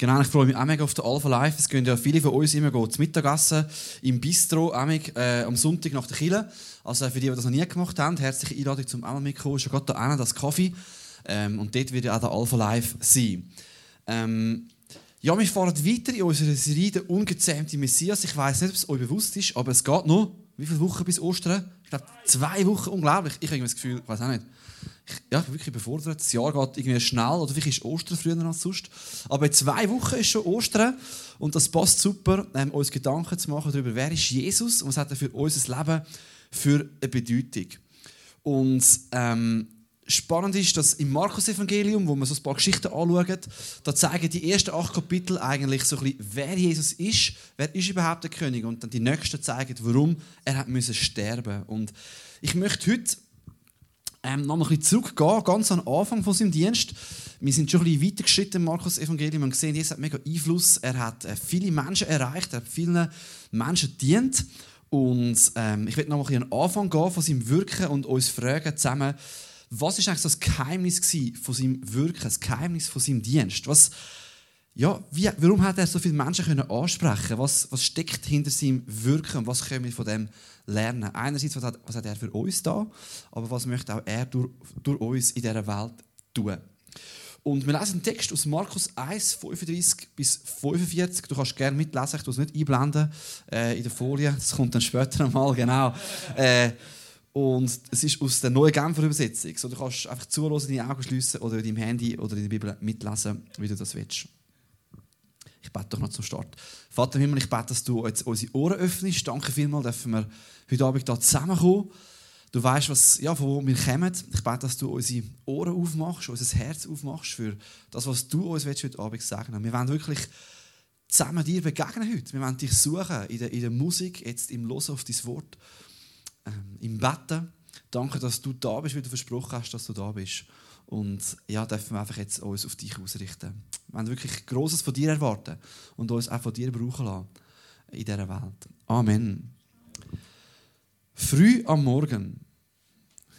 Genau, ich freue mich auch mega auf den Alpha Life. Es gehen ja viele von uns immer zum Mittagessen im Bistro amig, äh, am Sonntag nach der Kille. Also für die, die das noch nie gemacht haben, herzliche Einladung zum einmal mitkommen. Schon gerade da das Kaffee. Ähm, und dort wird ja auch der Alpha Life sein. Ähm, ja, wir fahren weiter in unserer Serie «Der ungezähmte Messias». Ich weiß nicht, ob es euch bewusst ist, aber es geht noch, wie viele Wochen bis Ostern? Ich glaube, zwei Wochen, unglaublich. Ich habe das Gefühl, ich weiß auch nicht. Ich, ja, ich bin wirklich befordert. Das Jahr geht irgendwie schnell, oder vielleicht ist Ostern früher als sonst. Aber in zwei Wochen ist schon Ostern und das passt super, ähm, uns Gedanken zu machen darüber, wer ist Jesus und was hat er für unser Leben für eine Bedeutung. Und ähm, Spannend ist, dass im Markus-Evangelium, wo man so ein paar Geschichten anschaut, da zeigen die ersten acht Kapitel eigentlich so ein bisschen, wer Jesus ist, wer ist überhaupt der König und dann die nächsten zeigen, warum er hat müssen sterben. Und ich möchte heute ähm, noch ein bisschen zurückgehen, ganz am Anfang von seinem Dienst. Wir sind schon ein bisschen weitergeschritten im Markus-Evangelium. Haben gesehen, Jesus hat mega Einfluss. Er hat äh, viele Menschen erreicht, er hat vielen Menschen dient. Und ähm, ich werde noch ein bisschen an den Anfang gehen von seinem Wirken und uns fragen zusammen, was ist eigentlich das Geheimnis von seinem Wirken, das Geheimnis von seinem Dienst? Was, ja, wie, warum hat er so viele Menschen können ansprechen was, was steckt hinter seinem Wirken und was können wir von dem lernen? Einerseits, was hat, was hat er für uns da, aber was möchte auch er durch, durch uns in dieser Welt tun? Und wir lesen einen Text aus Markus 1, 35 bis 45. Du kannst gerne mitlesen, ich tue es nicht einblenden äh, in der Folie. Das kommt dann später einmal, genau. Äh, und es ist aus der neuen Genfer Übersetzung. So, du kannst einfach zuhören, deine Augen schließen oder in deinem Handy oder in der Bibel mitlesen, wie du das willst. Ich bete doch noch zum Start. Vater im Himmel, ich bete, dass du jetzt unsere Ohren öffnest. Danke vielmals, dürfen wir heute Abend hier zusammenkommen. Du weißt, was, ja, von wo wir kommen. Ich bete, dass du unsere Ohren aufmachst, unser Herz aufmachst für das, was du uns heute Abend sagen willst. Wir wollen wirklich zusammen dir begegnen heute. Wir wollen dich suchen in der, in der Musik, jetzt im Losen auf dein Wort ähm, im Betten. Danke, dass du da bist, wie du versprochen hast, dass du da bist. Und ja, dürfen wir einfach jetzt uns auf dich ausrichten. Wir wollen wirklich Großes von dir erwarten und uns auch von dir brauchen lassen in dieser Welt. Amen. Früh am Morgen,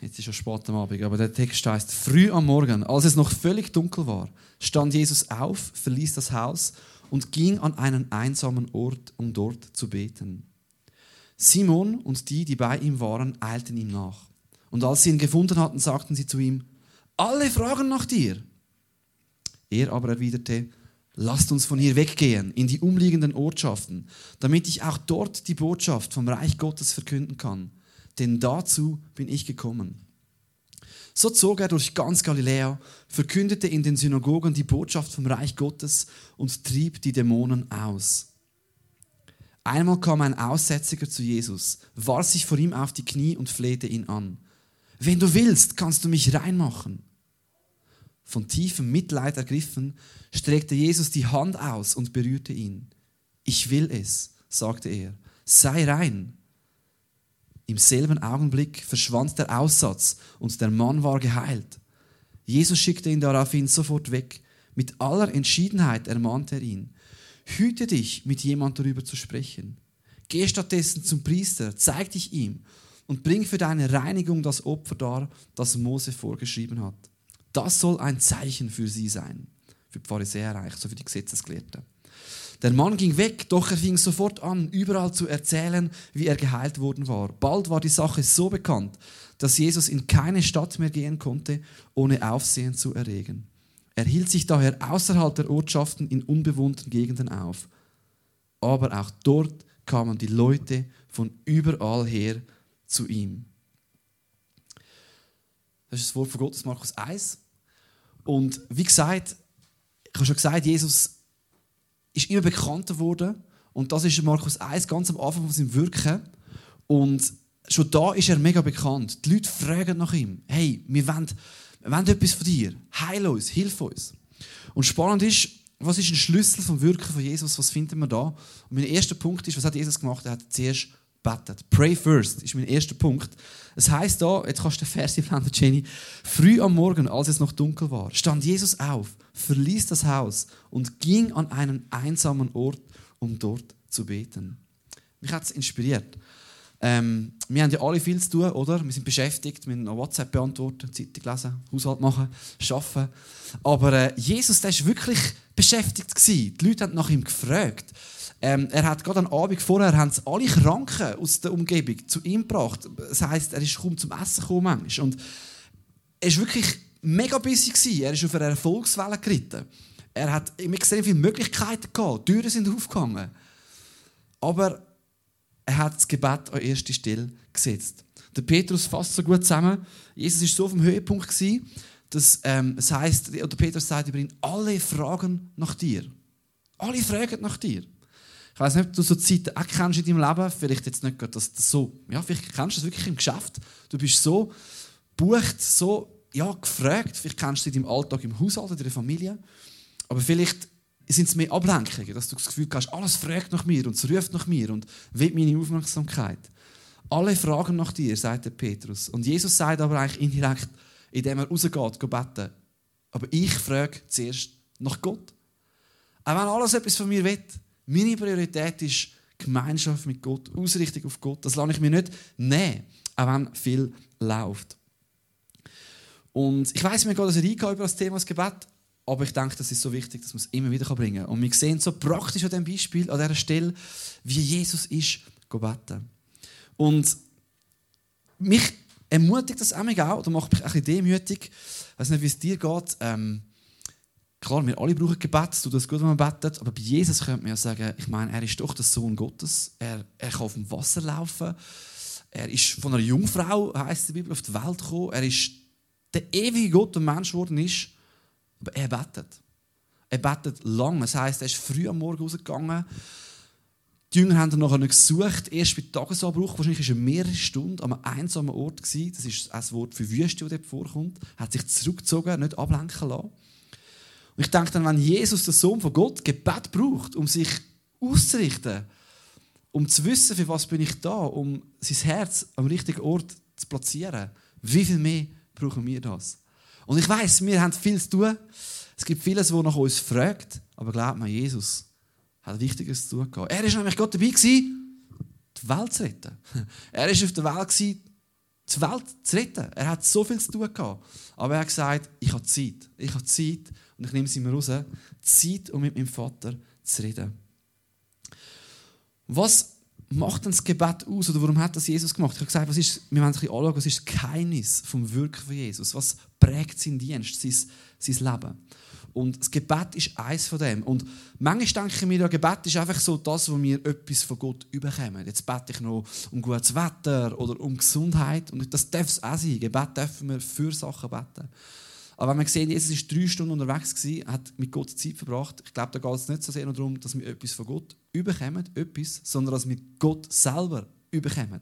jetzt ist schon spät am Abend, aber der Text heißt: Früh am Morgen, als es noch völlig dunkel war, stand Jesus auf, verließ das Haus und ging an einen einsamen Ort, um dort zu beten. Simon und die, die bei ihm waren, eilten ihm nach. Und als sie ihn gefunden hatten, sagten sie zu ihm, alle fragen nach dir. Er aber erwiderte, lasst uns von hier weggehen in die umliegenden Ortschaften, damit ich auch dort die Botschaft vom Reich Gottes verkünden kann. Denn dazu bin ich gekommen. So zog er durch ganz Galiläa, verkündete in den Synagogen die Botschaft vom Reich Gottes und trieb die Dämonen aus. Einmal kam ein Aussätziger zu Jesus, warf sich vor ihm auf die Knie und flehte ihn an. Wenn du willst, kannst du mich reinmachen. Von tiefem Mitleid ergriffen, streckte Jesus die Hand aus und berührte ihn. Ich will es, sagte er, sei rein. Im selben Augenblick verschwand der Aussatz und der Mann war geheilt. Jesus schickte ihn daraufhin sofort weg. Mit aller Entschiedenheit ermahnte er ihn. Hüte dich, mit jemand darüber zu sprechen. Geh stattdessen zum Priester, zeig dich ihm und bring für deine Reinigung das Opfer dar, das Mose vorgeschrieben hat. Das soll ein Zeichen für sie sein. Für die Pharisäer eigentlich, so für die Gesetzesgelehrten. Der Mann ging weg, doch er fing sofort an, überall zu erzählen, wie er geheilt worden war. Bald war die Sache so bekannt, dass Jesus in keine Stadt mehr gehen konnte, ohne Aufsehen zu erregen. Er hielt sich daher außerhalb der Ortschaften in unbewohnten Gegenden auf. Aber auch dort kamen die Leute von überall her zu ihm. Das ist das Wort von Gottes, Markus 1. Und wie gesagt, ich habe schon gesagt, Jesus ist immer bekannter geworden. Und das ist Markus 1 ganz am Anfang von seinem Wirken. Und schon da ist er mega bekannt. Die Leute fragen nach ihm: Hey, wir wollen wir wollen etwas von dir. Heil uns, hilf uns. Und spannend ist, was ist ein Schlüssel vom Wirken von Jesus? Was finden wir da? Und mein erster Punkt ist, was hat Jesus gemacht? Er hat zuerst betet. Pray first ist mein erster Punkt. Es heißt da, jetzt kannst du den Vers blenden, Jenny. Früh am Morgen, als es noch dunkel war, stand Jesus auf, verließ das Haus und ging an einen einsamen Ort, um dort zu beten. Mich hat es inspiriert. Ähm, wir haben ja alle viel zu tun, oder? Wir sind beschäftigt, wir müssen WhatsApp beantworten, Zeitung lesen, Haushalt machen, arbeiten. Aber äh, Jesus, war wirklich beschäftigt. Gewesen. Die Leute haben nach ihm gefragt. Ähm, er hat gerade am Abend vorher haben alle Kranken aus der Umgebung zu ihm gebracht. Das heisst, er ist kaum zum Essen gekommen. Und er war wirklich mega busy. Gewesen. Er ist auf einer Erfolgswelle geritten. Er hat extrem viele Möglichkeiten gehabt. Die Türen sind aufgegangen. Aber er hat das Gebet an erste Stelle gesetzt. Der Petrus fasst so gut zusammen. Jesus war so auf dem Höhepunkt, gewesen, dass ähm, es heißt, oder Petrus sagt über ihn, alle fragen nach dir. Alle fragen nach dir. Ich weiß nicht, ob du so Zeiten auch kennst in deinem Leben. Vielleicht jetzt nicht gerade, dass das so, ja, vielleicht kennst du das wirklich im Geschäft. Du bist so bucht, so ja, gefragt. Vielleicht kennst du es in deinem Alltag im Haushalt, in deiner Familie. Aber vielleicht sind es mehr Ablenkungen, dass du das Gefühl hast, alles fragt nach mir und es ruft nach mir und will meine Aufmerksamkeit. Alle fragen nach dir, sagt der Petrus. Und Jesus sagt aber eigentlich indirekt, indem er rausgeht, beten. Aber ich frage zuerst nach Gott. Auch wenn alles etwas von mir will, meine Priorität ist Gemeinschaft mit Gott, Ausrichtung auf Gott. Das lasse ich mir nicht nehmen, auch wenn viel läuft. Und ich weiß, wir gehen also reingehen über das Thema Gebet, aber ich denke, das ist so wichtig, dass man es immer wieder bringen kann. Und wir sehen so praktisch an diesem Beispiel, an dieser Stelle, wie Jesus ist, beten. Und mich ermutigt das auch, oder macht mich ein bisschen demütig. Ich weiß nicht, wie es dir geht. Ähm, klar, wir alle brauchen Gebet, du das gut, wenn man betet, aber bei Jesus könnte man ja sagen, ich meine, er ist doch der Sohn Gottes. Er, er kann auf dem Wasser laufen. Er ist von einer Jungfrau, heißt die Bibel, auf die Welt gekommen. Er ist der ewige Gott, der Mensch geworden ist. Er betet. Er betet lang. Das heisst, er ist früh am Morgen rausgegangen. Die Jünger haben ihn nachher gesucht, erst bei Tagesanbruch. Wahrscheinlich war er mehrere Stunden an einem einsamen Ort. Das ist ein Wort für Wüste, das dort vorkommt. Er hat sich zurückgezogen, nicht ablenken lassen. Und ich denke dann, wenn Jesus, der Sohn von Gott, Gebet braucht, um sich auszurichten, um zu wissen, für was bin ich da, um sein Herz am richtigen Ort zu platzieren, wie viel mehr brauchen wir das? Und ich weiß, wir haben viel zu tun. Es gibt vieles, das nach uns fragt. Aber glaubt mir, Jesus hat Wichtiges zu tun gehabt. Er war nämlich Gott dabei, die Welt zu retten. Er war auf der Welt, die Welt zu retten. Er hat so viel zu tun gehabt. Aber er hat gesagt, ich habe Zeit. Ich habe Zeit und ich nehme sie mir raus. Zeit, um mit meinem Vater zu reden. Was macht denn das Gebet aus? Oder warum hat das Jesus gemacht? Ich habe gesagt, was ist, wir wollen ein bisschen anschauen, was ist das Geheimnis vom Wirken von Jesus? Was prägt seinen Dienst, sein, sein Leben? Und das Gebet ist eins von dem. Und manchmal denke ich mir, ja, Gebet ist einfach so das, wo wir etwas von Gott überkommen. Jetzt bete ich noch um gutes Wetter oder um Gesundheit. Und das darf es auch sein. Gebet dürfen wir für Sachen beten. Aber wenn wir sehen, Jesus war drei Stunden unterwegs, gewesen, hat mit Gott Zeit verbracht, ich glaube, da geht es nicht so sehr darum, dass wir etwas von Gott überkommen, etwas, sondern dass wir Gott selber überkommen.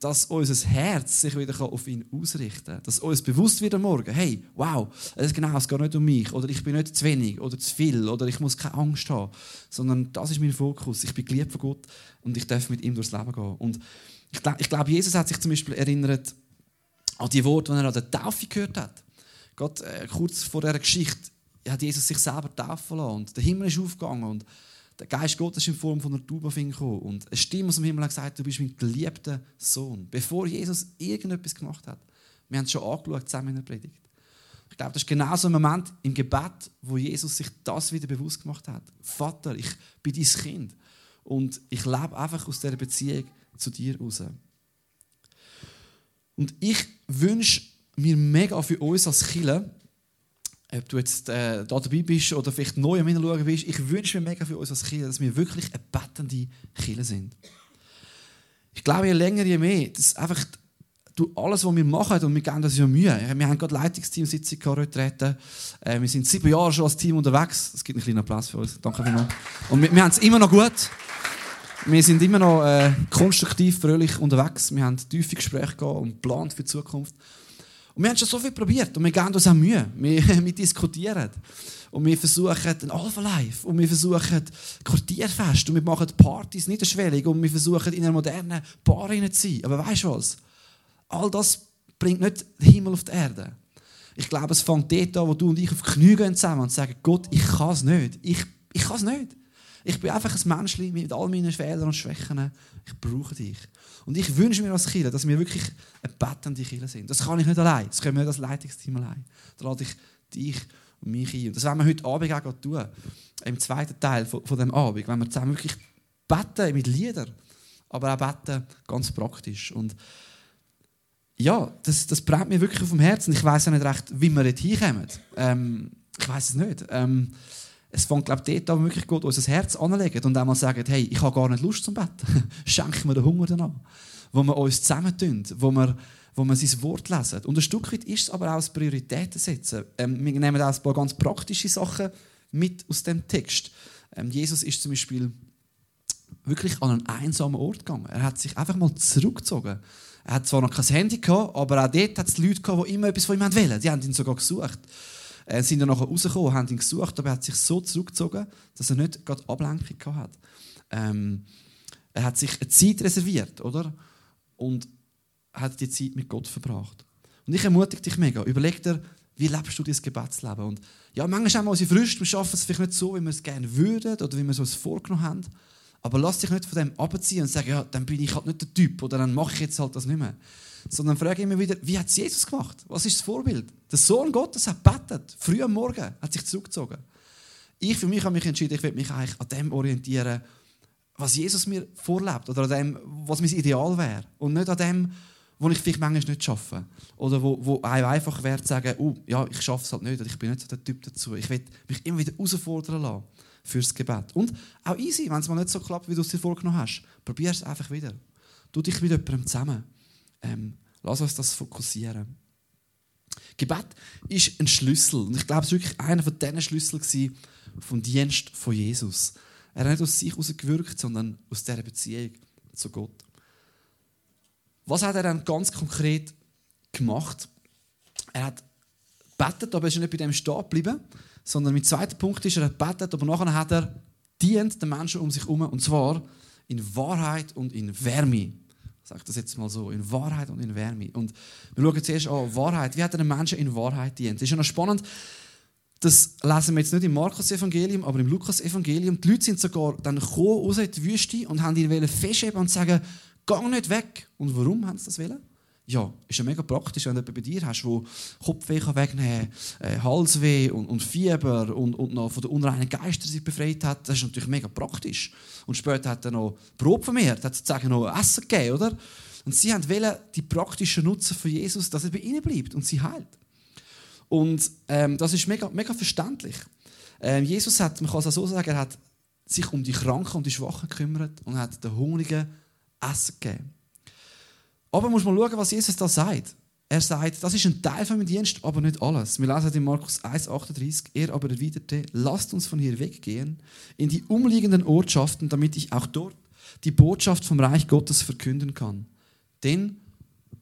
Dass unser Herz sich wieder auf ihn ausrichten kann. Dass uns bewusst wird am Morgen, hey, wow, es, ist genau, es geht nicht um mich, oder ich bin nicht zu wenig, oder zu viel, oder ich muss keine Angst haben, sondern das ist mein Fokus. Ich bin geliebt von Gott und ich darf mit ihm durchs Leben gehen. Und ich, glaube, Jesus hat sich zum Beispiel erinnert an die Worte, die er an der Taufe gehört hat. Gott, äh, kurz vor dieser Geschichte hat Jesus sich selber taufen lassen und der Himmel ist aufgegangen und der Geist Gottes ist in Form von einer Taube gekommen und eine Stimme aus dem Himmel hat gesagt, du bist mein geliebter Sohn. Bevor Jesus irgendetwas gemacht hat. Wir haben es schon angeschaut zusammen in der Predigt. Ich glaube, das ist genau so ein Moment im Gebet, wo Jesus sich das wieder bewusst gemacht hat. Vater, ich bin dein Kind und ich lebe einfach aus dieser Beziehung zu dir raus. Und ich wünsche mir mega für uns als Killer, ob du jetzt äh, da dabei bist oder vielleicht neu am Hinschauen bist, ich wünsche mir mega für uns als Killer, dass wir wirklich eine bettende Killer sind. Ich glaube, je länger, je mehr, dass einfach du alles, was wir machen, und wir geben das ja Mühe. Wir haben gerade Leitungsteamsitzung retreten. Äh, wir sind sieben Jahre schon als Team unterwegs. Es gibt einen kleinen Applaus für uns. Danke vielmals. Und wir, wir haben es immer noch gut. Wir sind immer noch äh, konstruktiv, fröhlich unterwegs. Wir haben tiefe Gespräche und planen für die Zukunft. Und wir haben schon so viel probiert und wir geben uns auch Mühe. Wir, wir diskutieren. Und wir versuchen ein Alpha Life. Und wir versuchen Quartierfest. Und wir machen Partys niederschwellig. Und wir versuchen in einer modernen Bar zu sein. Aber weißt du was? All das bringt nicht den Himmel auf die Erde. Ich glaube, es fängt dort an, wo du und ich auf die Knie gehen zusammen und sagen, Gott, ich kann es nicht. Ich, ich kann es nicht. Ich bin einfach ein Menschli mit all meinen Fehlern und Schwächen. Ich brauche dich. Und ich wünsche mir als Kirche, dass wir wirklich eine bettende Kirche sind. Das kann ich nicht allein. Das können wir nicht als Leitungsteam allein. Da lade ich dich und mich ein. Und das werden wir heute Abend auch tun. Im zweiten Teil von, von dem Abend, wenn wir zusammen wirklich beten mit Liedern, aber auch beten ganz praktisch. Und ja, das, das brennt mir wirklich auf dem Herzen. Ich weiß ja nicht recht, wie wir dort hinkommen. Ähm, ich weiß es nicht. Ähm, es fängt, glaube ich, dort an, wirklich gut unser Herz anlegen und einmal sagen, hey, ich habe gar nicht Lust zum Betten. Schenk mir den Hunger danach. Wo wir uns zusammentun, wo wir, wo wir sein Wort lesen. Und ein Stück weit ist es aber auch das Prioritäten setzen. Ähm, wir nehmen auch ein paar ganz praktische Sachen mit aus dem Text. Ähm, Jesus ist zum Beispiel wirklich an einen einsamen Ort gegangen. Er hat sich einfach mal zurückgezogen. Er hat zwar noch kein Handy gehabt, aber auch dort hat es Leute gehabt, die immer etwas von ihm wollen. Die haben ihn sogar gesucht. Äh, sind dann nachher rausgekommen, haben ihn gesucht, aber er hat sich so zurückgezogen, dass er nicht gerade Ablenkung hat. Ähm, er hat sich eine Zeit reserviert, oder? Und hat die Zeit mit Gott verbracht. Und ich ermutige dich mega. Überleg dir, wie lebst du dein Gebetsleben? Und ja, manchmal haben wir unsere Früchte, wir schaffen es vielleicht nicht so, wie wir es gerne würden oder wie wir es uns vorgenommen haben. Aber lass dich nicht von dem abziehen und sagen, ja, dann bin ich halt nicht der Typ oder dann mache ich jetzt halt das nicht mehr. Sondern frage immer wieder, wie hat es Jesus gemacht? Was ist das Vorbild? Der Sohn Gottes hat betet, früh am Morgen, hat sich zurückgezogen. Ich für mich habe mich entschieden, ich will mich eigentlich an dem orientieren, was Jesus mir vorlebt oder an dem, was mein Ideal wäre. Und nicht an dem, wo ich vielleicht manchmal nicht schaffe. Oder wo, wo einfach wäre zu sagen, oh, ja, ich schaffe es halt nicht ich bin nicht so der Typ dazu. Ich will mich immer wieder herausfordern lassen fürs Gebet. Und auch easy, wenn es mal nicht so klappt, wie du es dir vorgenommen hast. Probier es einfach wieder. Du dich mit jemandem zusammen. Ähm, lass uns das fokussieren. Gebet ist ein Schlüssel. Und ich glaube, es war wirklich einer von diesen Schlüsseln vom Dienst von Jesus. Er hat nicht aus sich heraus gewirkt, sondern aus dieser Beziehung zu Gott. Was hat er dann ganz konkret gemacht? Er hat betet, aber er ist nicht bei dem stehen geblieben, sondern mein zweiter Punkt ist, er hat betet, aber nachher hat er dient den Menschen um sich herum und zwar in Wahrheit und in Wärme. Sage das jetzt mal so, in Wahrheit und in Wärme. Und wir schauen zuerst an Wahrheit. Wie hat den Menschen in Wahrheit dient? Das ist ja noch spannend. Das lesen wir jetzt nicht im Markus-Evangelium, aber im Lukas-Evangelium. Die Leute sind sogar dann gekommen, raus in die Wüste und haben ihn festheben und sagen, geh nicht weg. Und warum haben sie das wollen? Ja, ist ja mega praktisch, wenn du jemanden bei dir hast, der Kopfweh wegnehmen kann, äh, Halsweh und, und, Fieber und, und noch von den unreinen Geistern sich befreit hat. Das ist natürlich mega praktisch. Und später hat er noch Brot vermehrt, hat sozusagen noch Essen gegeben, oder? Und sie haben wollen die praktischen Nutzen von Jesus, dass er bei ihnen bleibt und sie heilt. Und ähm, das ist mega, mega verständlich. Ähm, Jesus hat, man kann es auch so sagen, er hat sich um die Kranken und die Schwachen gekümmert und hat den Hungrigen Essen gegeben. Aber muss man schauen, was Jesus da sagt. Er sagt, das ist ein Teil von meinem Dienst, aber nicht alles. Wir lesen in Markus 1,38, er aber erwiderte, lasst uns von hier weggehen in die umliegenden Ortschaften, damit ich auch dort die Botschaft vom Reich Gottes verkünden kann. Denn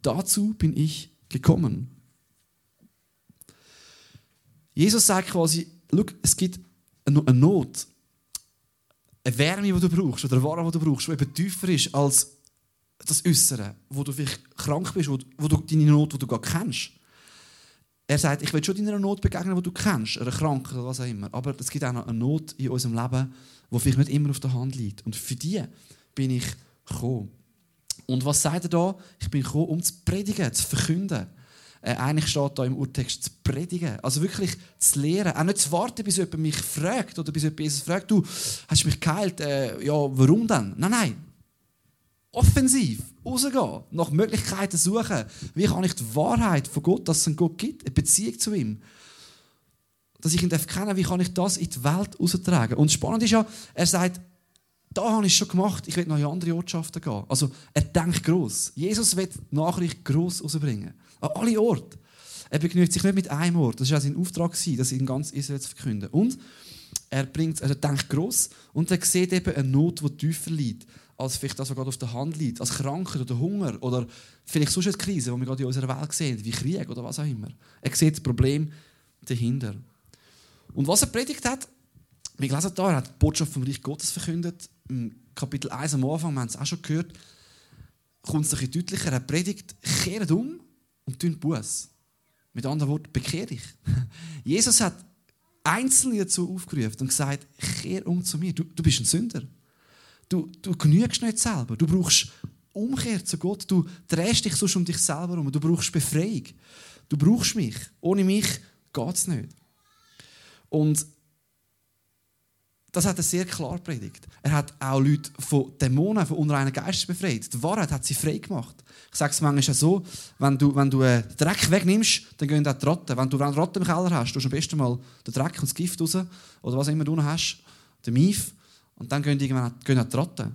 dazu bin ich gekommen. Jesus sagt quasi, es gibt eine Not, eine Wärme, die du brauchst, oder eine Ware, die du brauchst, die eben tiefer ist als das Äußere, wo du vielleicht krank bist, wo, wo du deine Not, die du gar kennst. Er sagt, ich will schon deiner Not begegnen, die du kennst, einer Krankheit oder was auch immer. Aber es gibt auch noch eine Not in unserem Leben, die vielleicht nicht immer auf der Hand liegt. Und für die bin ich gekommen. Und was sagt er da? Ich bin gekommen, um zu predigen, zu verkünden. Äh, eigentlich steht da im Urtext zu predigen. Also wirklich zu lehren. Auch nicht zu warten, bis jemand mich fragt oder bis jemand Jesus fragt, du, hast mich geheilt? Äh, ja, warum dann? Nein, nein offensiv rausgehen, nach Möglichkeiten suchen. Wie kann ich die Wahrheit von Gott, dass es einen Gott gibt, eine Beziehung zu ihm, dass ich ihn kennen wie kann ich das in die Welt austragen? Und spannend ist ja, er sagt, da habe ich schon gemacht, ich will noch in andere Ortschaften gehen. Also er denkt gross. Jesus will die Nachricht gross rausbringen. An alle Orte. Er begnügt sich nicht mit einem Ort. Das war sein Auftrag, das in ganz Israel zu verkünden. Und er, bringt, er denkt gross und er sieht eben eine Not, die tiefer liegt als vielleicht das, was gerade auf der Hand liegt, als Krankheit oder Hunger oder vielleicht sonst eine Krise, die wir gerade in unserer Welt sehen, wie Krieg oder was auch immer. Er sieht das Problem dahinter. Und was er predigt hat, wir lesen da, er hat die Botschaft vom Reich Gottes verkündet. Im Kapitel 1 am Anfang, wir haben es auch schon gehört, kommt es ein bisschen deutlicher. Er predigt, kehrt um und tun Buß. Mit anderen Worten, bekehr dich. Jesus hat Einzelne dazu aufgerufen und gesagt, kehr um zu mir, du, du bist ein Sünder. Du, du genügst nicht selber, du brauchst Umkehr zu Gott, du drehst dich sonst um dich selber herum, du brauchst Befreiung. Du brauchst mich. Ohne mich geht es nicht. Und das hat er sehr klar predigt. Er hat auch Leute von Dämonen, von unreinen Geistern befreit. Die Wahrheit hat sie frei gemacht. Ich sage es manchmal so, wenn du, wenn du äh, Dreck wegnimmst, dann gehen auch die Rotten. Wenn du einen Rotten im Keller hast, tust du am besten mal den Dreck und das Gift raus, oder was immer du noch hast, den Mief, und dann gehen irgendwann die Rotten.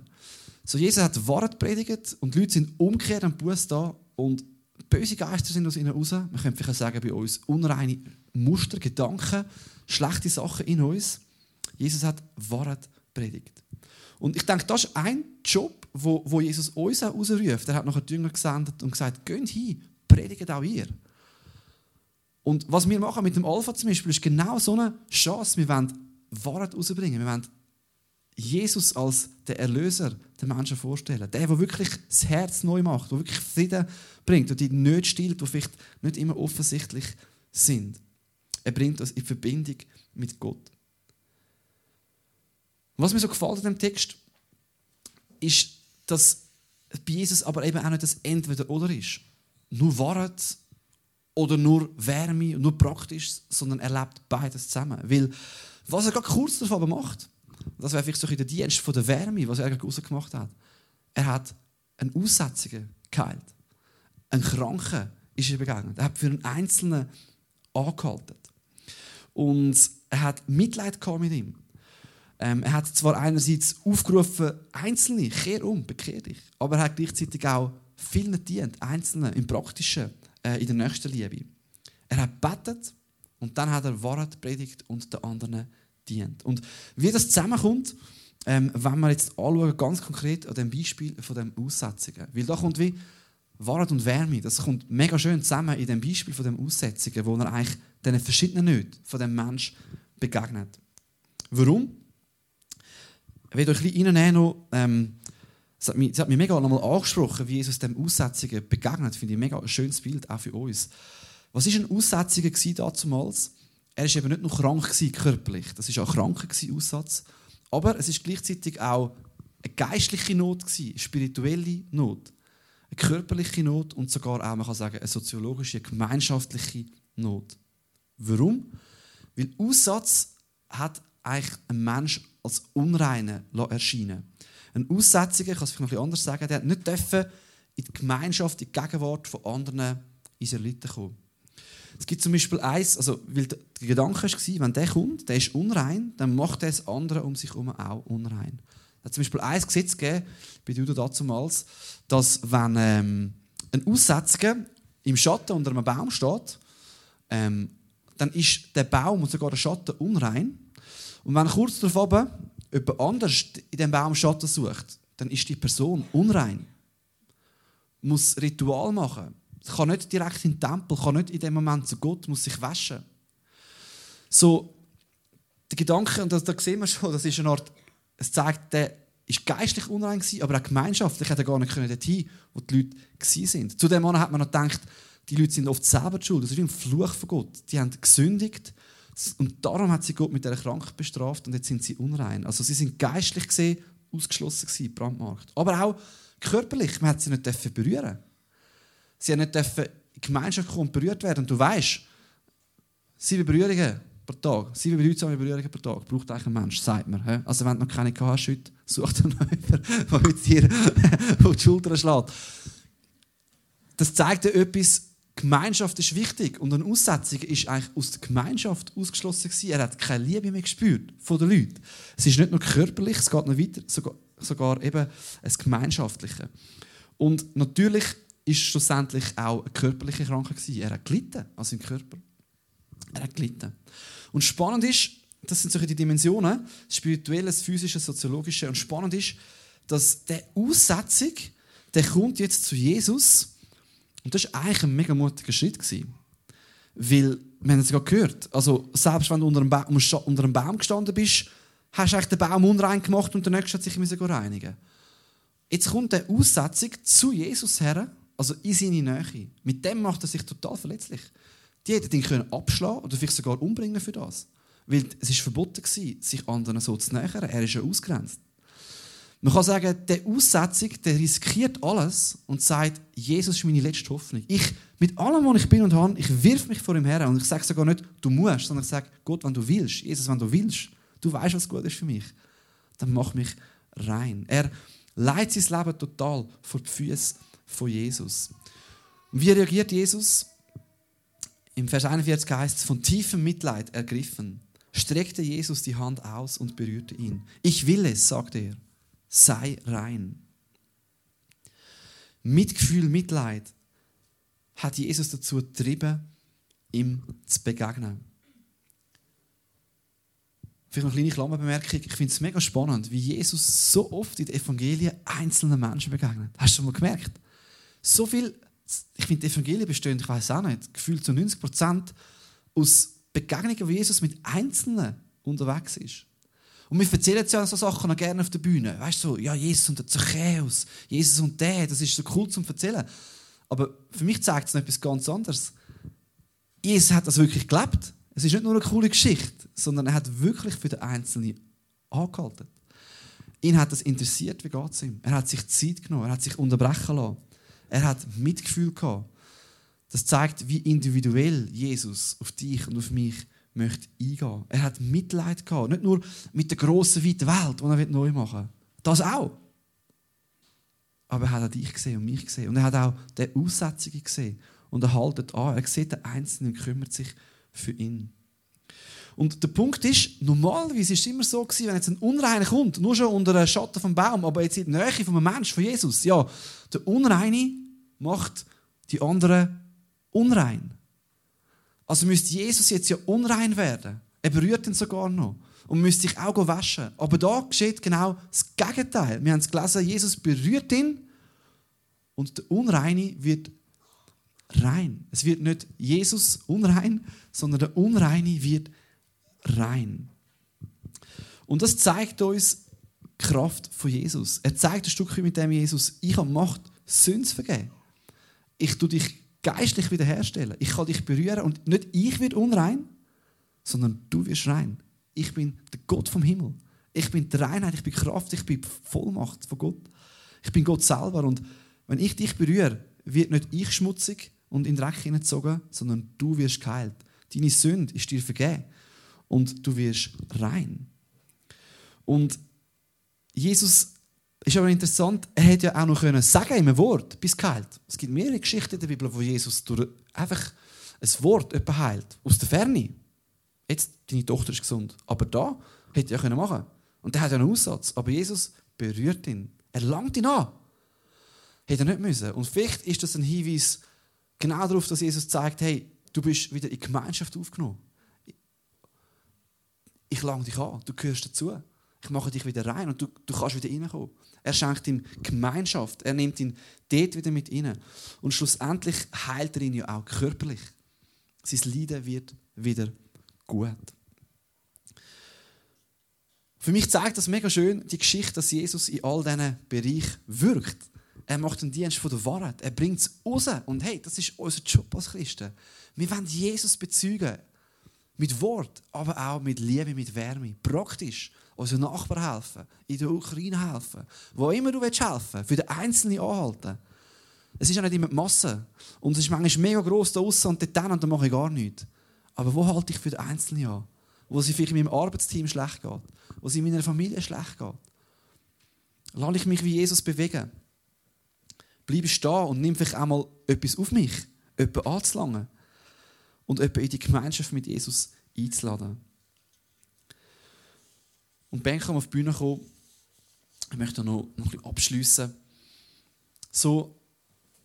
So, Jesus hat Wahrheit predigt und die Leute sind umgekehrt am Bus da und böse Geister sind aus ihnen raus. Man könnte vielleicht sagen, bei uns unreine Muster, Gedanken, schlechte Sachen in uns. Jesus hat Wahrheit predigt. Und ich denke, das ist ein Job, wo, wo Jesus uns auch rausruft. Er hat nachher die Jünger gesendet und gesagt, geht hin, predigt auch ihr. Und was wir machen mit dem Alpha zum Beispiel, ist genau so eine Chance. Wir wollen Wahrheit rausbringen. Wir wollen Jesus als der Erlöser den Menschen vorstellen. Der, der wirklich das Herz neu macht, der wirklich Frieden bringt und die nicht stillt, die vielleicht nicht immer offensichtlich sind. Er bringt uns in Verbindung mit Gott. Was mir so gefällt an dem Text, ist, dass bei Jesus aber eben auch nicht das Entweder-Oder ist. Nur Wahrheit oder nur Wärme, nur praktisch, sondern er lebt beides zusammen. Weil, was er gerade kurz davon macht, das wäre vielleicht so der Dienst von der Wärme, was er gerade rausgemacht hat. Er hat einen Aussätzigen geheilt. Einen Kranken ist er begegnet. Er hat für einen Einzelnen angehalten. Und er hat Mitleid mit ihm. Ähm, er hat zwar einerseits aufgerufen, Einzelne, kehr um, bekehr dich, aber er hat gleichzeitig auch vielen dient, Einzelne im Praktischen, äh, in der nächsten Liebe. Er hat betet und dann hat er Wahrheit predigt und den anderen dient. Und wie das zusammenkommt, ähm, wenn wir jetzt anschauen, ganz konkret an dem Beispiel von dem Aussetzungen. Weil da kommt wie Wahrheit und Wärme, das kommt mega schön zusammen in dem Beispiel von dem Aussetzungen, wo er eigentlich den verschiedenen Nöten von dem Mensch begegnet. Warum? Ich will euch ein bisschen reinnehmen, ähm, es hat, mich, es hat mich mega nochmal angesprochen, wie Jesus dem Aussetzungen begegnet. Finde ich ein mega schönes Bild, auch für uns. Was war ein Aussätziger damals? Er war eben nicht nur krank körperlich, das war auch kranker Aussatz. Aber es war gleichzeitig auch eine geistliche Not, eine spirituelle Not, eine körperliche Not und sogar auch, man kann sagen, eine soziologische, eine gemeinschaftliche Not. Warum? Weil Aussatz hat eigentlich ein Mensch als Unreine erscheinen Ein Aussätziger, ich kann es vielleicht noch anders sagen, der hat nicht in die Gemeinschaft, in die Gegenwart von anderen Israeliten kommen. Es gibt zum Beispiel eins, also, weil der Gedanke war, wenn der kommt, der ist unrein, dann macht er das andere um sich herum auch unrein. Es hat zum Beispiel ein Gesetz gegeben, bei Judo damals, dass wenn ähm, ein Aussätziger im Schatten unter einem Baum steht, ähm, dann ist der Baum und sogar der Schatten unrein. Und wenn kurz darauf oben jemand anders in dem Baum Schatten sucht, dann ist die Person unrein. Muss Ritual machen kann nicht direkt in den Tempel, kann nicht in dem Moment zu Gott, muss sich waschen. So, der Gedanke, und das, da sehen wir schon, das ist eine Art, es zeigt, der ist geistlich unrein gewesen, aber auch gemeinschaftlich hat er gar nicht dorthin, wo die Leute gewesen sind. Zu dem Mann hat man noch gedacht, die Leute sind oft selber schuld. Das ist wie ein Fluch von Gott. Die haben gesündigt und darum hat sie Gott mit dieser Krankheit bestraft und jetzt sind sie unrein. Also sie sind geistlich gesehen ausgeschlossen gewesen, Brandmarkt. Aber auch körperlich, man hat sie nicht berühren Sie haben nicht in die Gemeinschaft kommen und berührt werden. Und du weißt, sieben Berührungen pro Tag, sieben bedeutsame Berührungen pro Tag braucht eigentlich ein Mensch, sagt man. Also wenn du noch keine hast heute, such dir noch jemanden, der dir auf die Schulter schlägt. Das zeigt dir etwas, Gemeinschaft ist wichtig. Und ein Aussätziger ist eigentlich aus der Gemeinschaft ausgeschlossen gewesen. Er hat keine Liebe mehr gespürt von den Leuten. Es ist nicht nur körperlich, es geht noch weiter, sogar, sogar eben das Gemeinschaftliche. Und natürlich ist schlussendlich auch eine körperliche Krankheit gewesen. Er hat gelitten an seinem Körper. Er hat gelitten. Und spannend ist, das sind solche die Dimensionen, das Spirituelle, das Physische, das Soziologische. Und spannend ist, dass der Aussetzung, der kommt jetzt zu Jesus. Und das war eigentlich ein mega mutiger Schritt. Gewesen. Weil, wir haben es gerade gehört, also selbst wenn du unter einem, ba unter einem Baum gestanden bist, hast du eigentlich den Baum unrein gemacht und der Nächste hat sich reinigen Jetzt kommt der Aussetzung zu Jesus her also in seine Nähe. Mit dem macht er sich total verletzlich. Die hätten ihn können abschlagen oder vielleicht sogar umbringen für das. Weil es war verboten, sich anderen so zu nähern. Er ist ja ausgrenzt. Man kann sagen, der Aussetzung, der riskiert alles und sagt, Jesus ist meine letzte Hoffnung. Ich, mit allem, was ich bin und habe, ich wirf mich vor ihm her und ich sage sogar nicht, du musst, sondern ich sage, Gott, wenn du willst, Jesus, wenn du willst, du weißt, was gut ist für mich, dann mach mich rein. Er leitet sein Leben total vor die Füße von Jesus. Und wie reagiert Jesus? Im Vers 41 heißt es, von tiefem Mitleid ergriffen, streckte Jesus die Hand aus und berührte ihn. Ich will es, sagte er sei rein. Mitgefühl, Mitleid hat Jesus dazu getrieben, ihm zu begegnen. Vielleicht eine kleine Klammerbemerkung. Ich finde es mega spannend, wie Jesus so oft in den Evangelien einzelnen Menschen begegnet. Hast du schon mal gemerkt? So viel, ich finde, die Evangelien bestehen, ich weiß auch nicht, gefühlt zu 90 Prozent aus Begegnungen, wo Jesus mit Einzelnen unterwegs ist. Und wir erzählen ja so Sachen noch gerne auf der Bühne. Weißt du, so, ja, Jesus und der Zachäus, Jesus und der, das ist so cool zum Erzählen. Aber für mich zeigt es noch etwas ganz anderes. Jesus hat das wirklich gelebt. Es ist nicht nur eine coole Geschichte, sondern er hat wirklich für den Einzelnen angehalten. Ihn hat das interessiert, wie geht es ihm. Er hat sich Zeit genommen, er hat sich unterbrechen lassen. Er hat Mitgefühl gehabt. Das zeigt, wie individuell Jesus auf dich und auf mich möchte eingehen. Er hat Mitleid gehabt. Nicht nur mit der grossen, weiten Welt, die er neu machen will. Das auch. Aber er hat auch dich gesehen und mich gesehen. Und er hat auch den Aussetzungen gesehen. Und er haltet an. Er sieht den Einzelnen und kümmert sich für ihn. Und der Punkt ist, normalerweise ist es immer so gewesen, wenn jetzt ein Unreiner kommt, nur schon unter einem Schatten vom Baum, aber jetzt in der Nähe von einem Menschen, von Jesus, ja, der Unreine macht die anderen unrein. Also müsste Jesus jetzt ja unrein werden. Er berührt ihn sogar noch. Und müsste sich auch waschen. Aber da geschieht genau das Gegenteil. Wir haben es gelesen, Jesus berührt ihn und der Unreine wird rein. Es wird nicht Jesus unrein, sondern der Unreine wird rein. Und das zeigt uns die Kraft von Jesus. Er zeigt ein Stück mit dem Jesus, ich habe Macht, Sünden zu vergeben. Ich tue dich geistlich wiederherstellen. Ich kann dich berühren und nicht ich werde unrein, sondern du wirst rein. Ich bin der Gott vom Himmel. Ich bin die Reinheit, ich bin Kraft, ich bin Vollmacht von Gott. Ich bin Gott selber und wenn ich dich berühre, wird nicht ich schmutzig und in den Dreck hineingezogen, sondern du wirst geheilt. Deine Sünde ist dir vergeben und du wirst rein. Und Jesus ist aber interessant, er hätte ja auch noch können sagen einem Wort, bis geheilt. Es gibt mehrere Geschichten in der Bibel, wo Jesus durch einfach ein Wort jemanden heilt. Aus der Ferne. Jetzt, deine Tochter ist gesund. Aber da hätte er ja können machen Und der hat ja einen Aussatz. Aber Jesus berührt ihn. Er langt ihn an. Hätte er nicht müssen. Und vielleicht ist das ein Hinweis genau darauf, dass Jesus zeigt, hey, du bist wieder in Gemeinschaft aufgenommen. Ich lang dich an, du gehörst dazu. Ich mache dich wieder rein und du, du kannst wieder reinkommen. Er schenkt ihm Gemeinschaft. Er nimmt ihn dort wieder mit rein. Und schlussendlich heilt er ihn ja auch körperlich. Sein Leiden wird wieder gut. Für mich zeigt das mega schön die Geschichte, dass Jesus in all diesen Bereichen wirkt. Er macht den Dienst von der Wahrheit. Er bringt es raus. Und hey, das ist unser Job als Christen. Wir wollen Jesus bezeugen. Mit Wort, aber auch mit Liebe, mit Wärme. Praktisch unseren Nachbarn helfen, in der Ukraine helfen, wo immer du helfen willst, für den Einzelnen anhalten. Es ist ja nicht immer die Masse. Und es ist manchmal mega gross da außen und dort und dann mache ich gar nichts. Aber wo halte ich für den Einzelnen an? Wo es vielleicht in meinem Arbeitsteam schlecht geht. Wo es in meiner Familie schlecht geht. Lass ich mich wie Jesus bewegen. Bleibe stehen und nimm vielleicht einmal etwas auf mich, jemanden anzulangen und jemanden in die Gemeinschaft mit Jesus einzuladen. Und Ben kann auf die Bühne kommen. Ich möchte noch, noch ein bisschen abschliessen. So,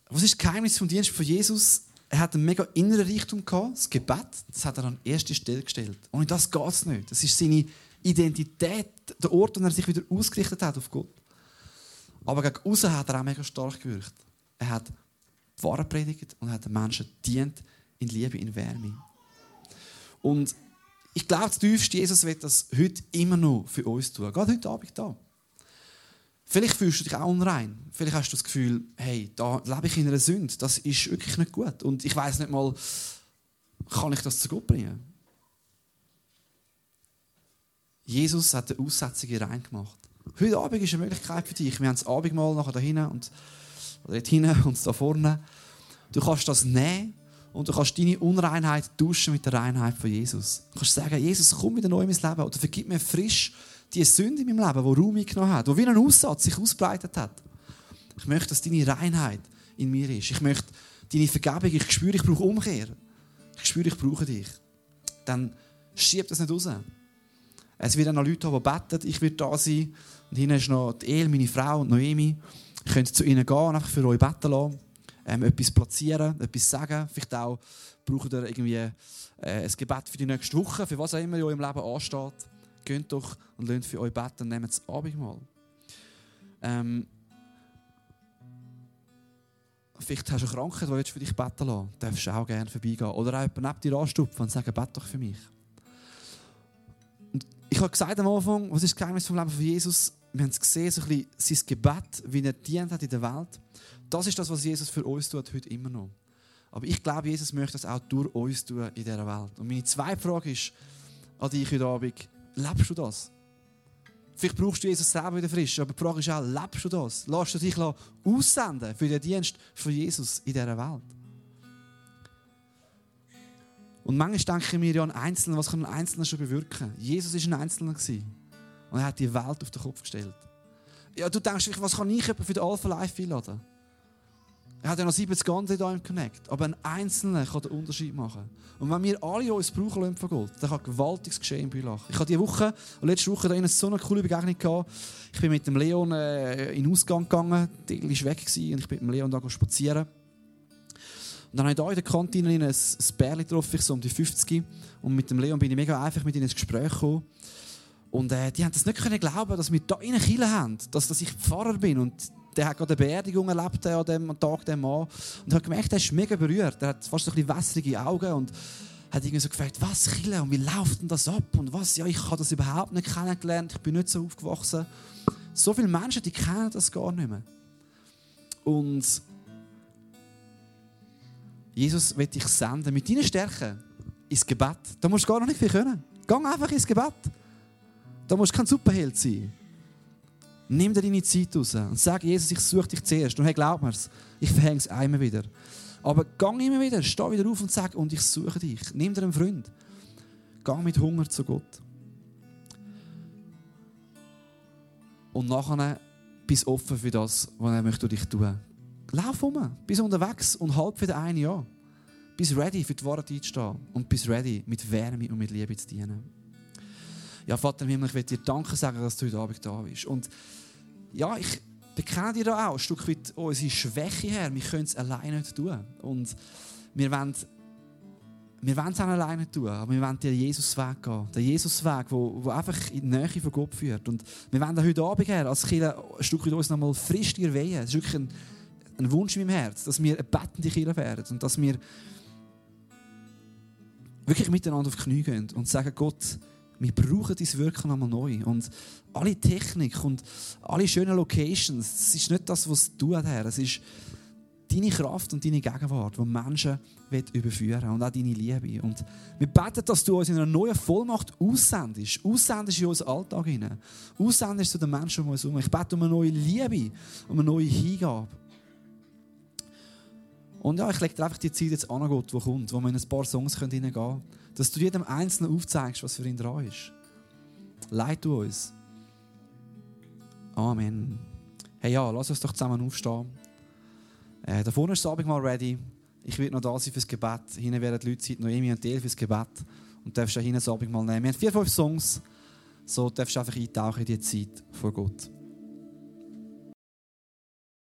was ist das Geheimnis vom Dienst von Jesus? Er hat einen mega inneren Reichtum gehabt, das Gebet, das hat er an erste Stelle gestellt. Ohne das geht es nicht. Das ist seine Identität, der Ort, wo er sich wieder ausgerichtet hat auf Gott. Aber gegen außen hat er auch mega stark gewirkt. Er hat die Wahrheit predigt und hat den Menschen dient in Liebe, in Wärme. Und ich glaube tiefst, Jesus wird das heute immer noch für uns tun. Gerade heute Abend da. Vielleicht fühlst du dich auch unrein. Vielleicht hast du das Gefühl, hey, da lebe ich in einer Sünde. Das ist wirklich nicht gut. Und ich weiß nicht mal, kann ich das zu Gott bringen? Jesus hat den Aussätzigen rein gemacht. Heute Abend ist eine Möglichkeit für dich. Wir haben das Abendmahl nachher da hinten und oder dort hinten und da vorne. Du kannst das nehmen und du kannst deine Unreinheit tauschen mit der Reinheit von Jesus. Du kannst sagen, Jesus, komm wieder neu in mein Leben oder vergib mir frisch die Sünde in meinem Leben, die Raum eingenommen hat, die wie ein Aussatz sich ausbreitet hat. Ich möchte, dass deine Reinheit in mir ist. Ich möchte deine Vergebung. Ich spüre, ich brauche Umkehr. Ich spüre, ich brauche dich. Dann schieb das nicht raus. Es wird auch noch Leute haben, die beten, ich werde da sein. Und hinten ist noch die El, meine Frau und Noemi. Ihr könnt zu ihnen gehen und einfach für euch beten lassen. Ähm, etwas platzieren, etwas sagen. Vielleicht auch braucht ihr irgendwie äh, ein Gebet für die nächste Woche, für was auch immer in eurem Leben ansteht. Geht doch und lernt für euch beten und nehmt das Abendmahl. Ähm, vielleicht hast du eine Krankheit, die für dich beten lassen darfst du auch gerne vorbeigehen. Oder auch jemanden neben dir anstupfen und sagen, bete doch für mich. Ich habe gesagt am Anfang, was ist das Geheimnis vom Leben von Jesus? Wir haben es gesehen, so ein bisschen sein Gebet, wie er dient hat in der Welt. Das ist das, was Jesus für uns tut, heute immer noch. Aber ich glaube, Jesus möchte das auch durch uns tun in dieser Welt. Und meine zweite Frage ist an dich heute Abend, lebst du das? Vielleicht brauchst du Jesus selber wieder frisch, aber die Frage ist auch, lebst du das? Lass du dich aussenden für den Dienst von Jesus in dieser Welt? Und manchmal denke ich mir ja an Einzelnen, was kann ein Einzelner schon bewirken? Jesus war ein Einzelner. Und er hat die Welt auf den Kopf gestellt. Ja, du denkst, was kann ich für den Alpha Life einladen? Er hat ja noch 70 andere da im Connect. Aber ein Einzelner kann den Unterschied machen. Und wenn wir alle uns brauchen lassen von Gott, dann kann gewaltiges geschehen in Bülach. Ich hatte diese Woche, letzte Woche, da so eine coole Begegnung gehabt. Ich bin mit dem Leon äh, in den Ausgang gegangen. Der war weg gewesen, und ich bin mit dem Leon da spazieren. Und dann habe ich da in der Kantine ein, Bärli getroffen, ich so um die 50. Und mit dem Leon bin ich mega einfach mit ihnen ins Gespräch gekommen. Und äh, die haben das nicht können glauben, dass wir da in Kirche haben, dass, dass ich Pfarrer bin. Und der hat gerade eine Beerdigung erlebt an dem Tag, dem Mann. Und hat gemerkt, er ist mega berührt. Er hat fast ein bisschen wässrige Augen und hat irgendwie so gefragt, was Kille und wie läuft denn das ab und was? Ja, ich habe das überhaupt nicht kennengelernt. Ich bin nicht so aufgewachsen. So viele Menschen, die kennen das gar nicht mehr. Und Jesus wird dich senden mit deinen Stärken ins Gebet. Da musst du gar noch nicht viel können. Geh einfach ins Gebet. Da musst du kein Superheld sein. Nimm dir deine Zeit raus und sag, Jesus, ich suche dich zuerst. Und hey, glaub mir's, ich verhänge es einmal wieder. Aber gang immer wieder, steh wieder auf und sag, und ich suche dich. Nimm dir einen Freund. Gang mit Hunger zu Gott. Und nachher bist offen für das, was er möchte dich tun. Lauf um, bist unterwegs und halb für den einen Jahr. Bist ready für die Wahrheit einzustehen und bist ready mit Wärme und mit Liebe zu dienen. Ja, Vater im Himmel, ich will dir Danke sagen, dass du heute Abend da bist. Und ja, ich bekenne dir da auch ein Stück weit unsere Schwäche her. Wir können es alleine nicht tun. Und wir wollen, wir wollen es auch alleine tun, aber wir wollen den Jesusweg gehen. Den Jesusweg, der einfach in die Nähe von Gott führt. Und wir wollen heute Abend her als Kirche ein Stück weit uns nochmal frisch dir wehen. Es ist wirklich ein, ein Wunsch in meinem Herz, dass wir eine bettende Kirche werden und dass wir wirklich miteinander auf die Knie gehen und sagen, Gott, wir brauchen dein Wirken einmal neu. Und alle Technik und alle schönen Locations, das ist nicht das, was du her. Es ist deine Kraft und deine Gegenwart, die Menschen überführen und auch deine Liebe. Und wir beten, dass du uns in einer neuen Vollmacht aussendest. Aussendest in unseren Alltag hinein. Aussendest zu den Menschen um uns herum. Ich bete um eine neue Liebe, um eine neue Hingabe. Und ja, ich lege dir einfach die Zeit jetzt an, Gott, die kommt, wo wir in ein paar Songs hineingehen können. Dass du jedem Einzelnen aufzeigst, was für ihn dran ist. Leid du uns. Amen. Hey ja, lass uns doch zusammen aufstehen. Äh, da vorne ist das Abendmahl ready. Ich werde noch da sein fürs Gebet. Hinten werden die Leute Zeit Noemi und Teil fürs Gebet. Und du darfst auch hinten das Abendmahl nehmen. Wir haben vier, fünf Songs. So darfst du einfach eintauchen in die Zeit vor Gott.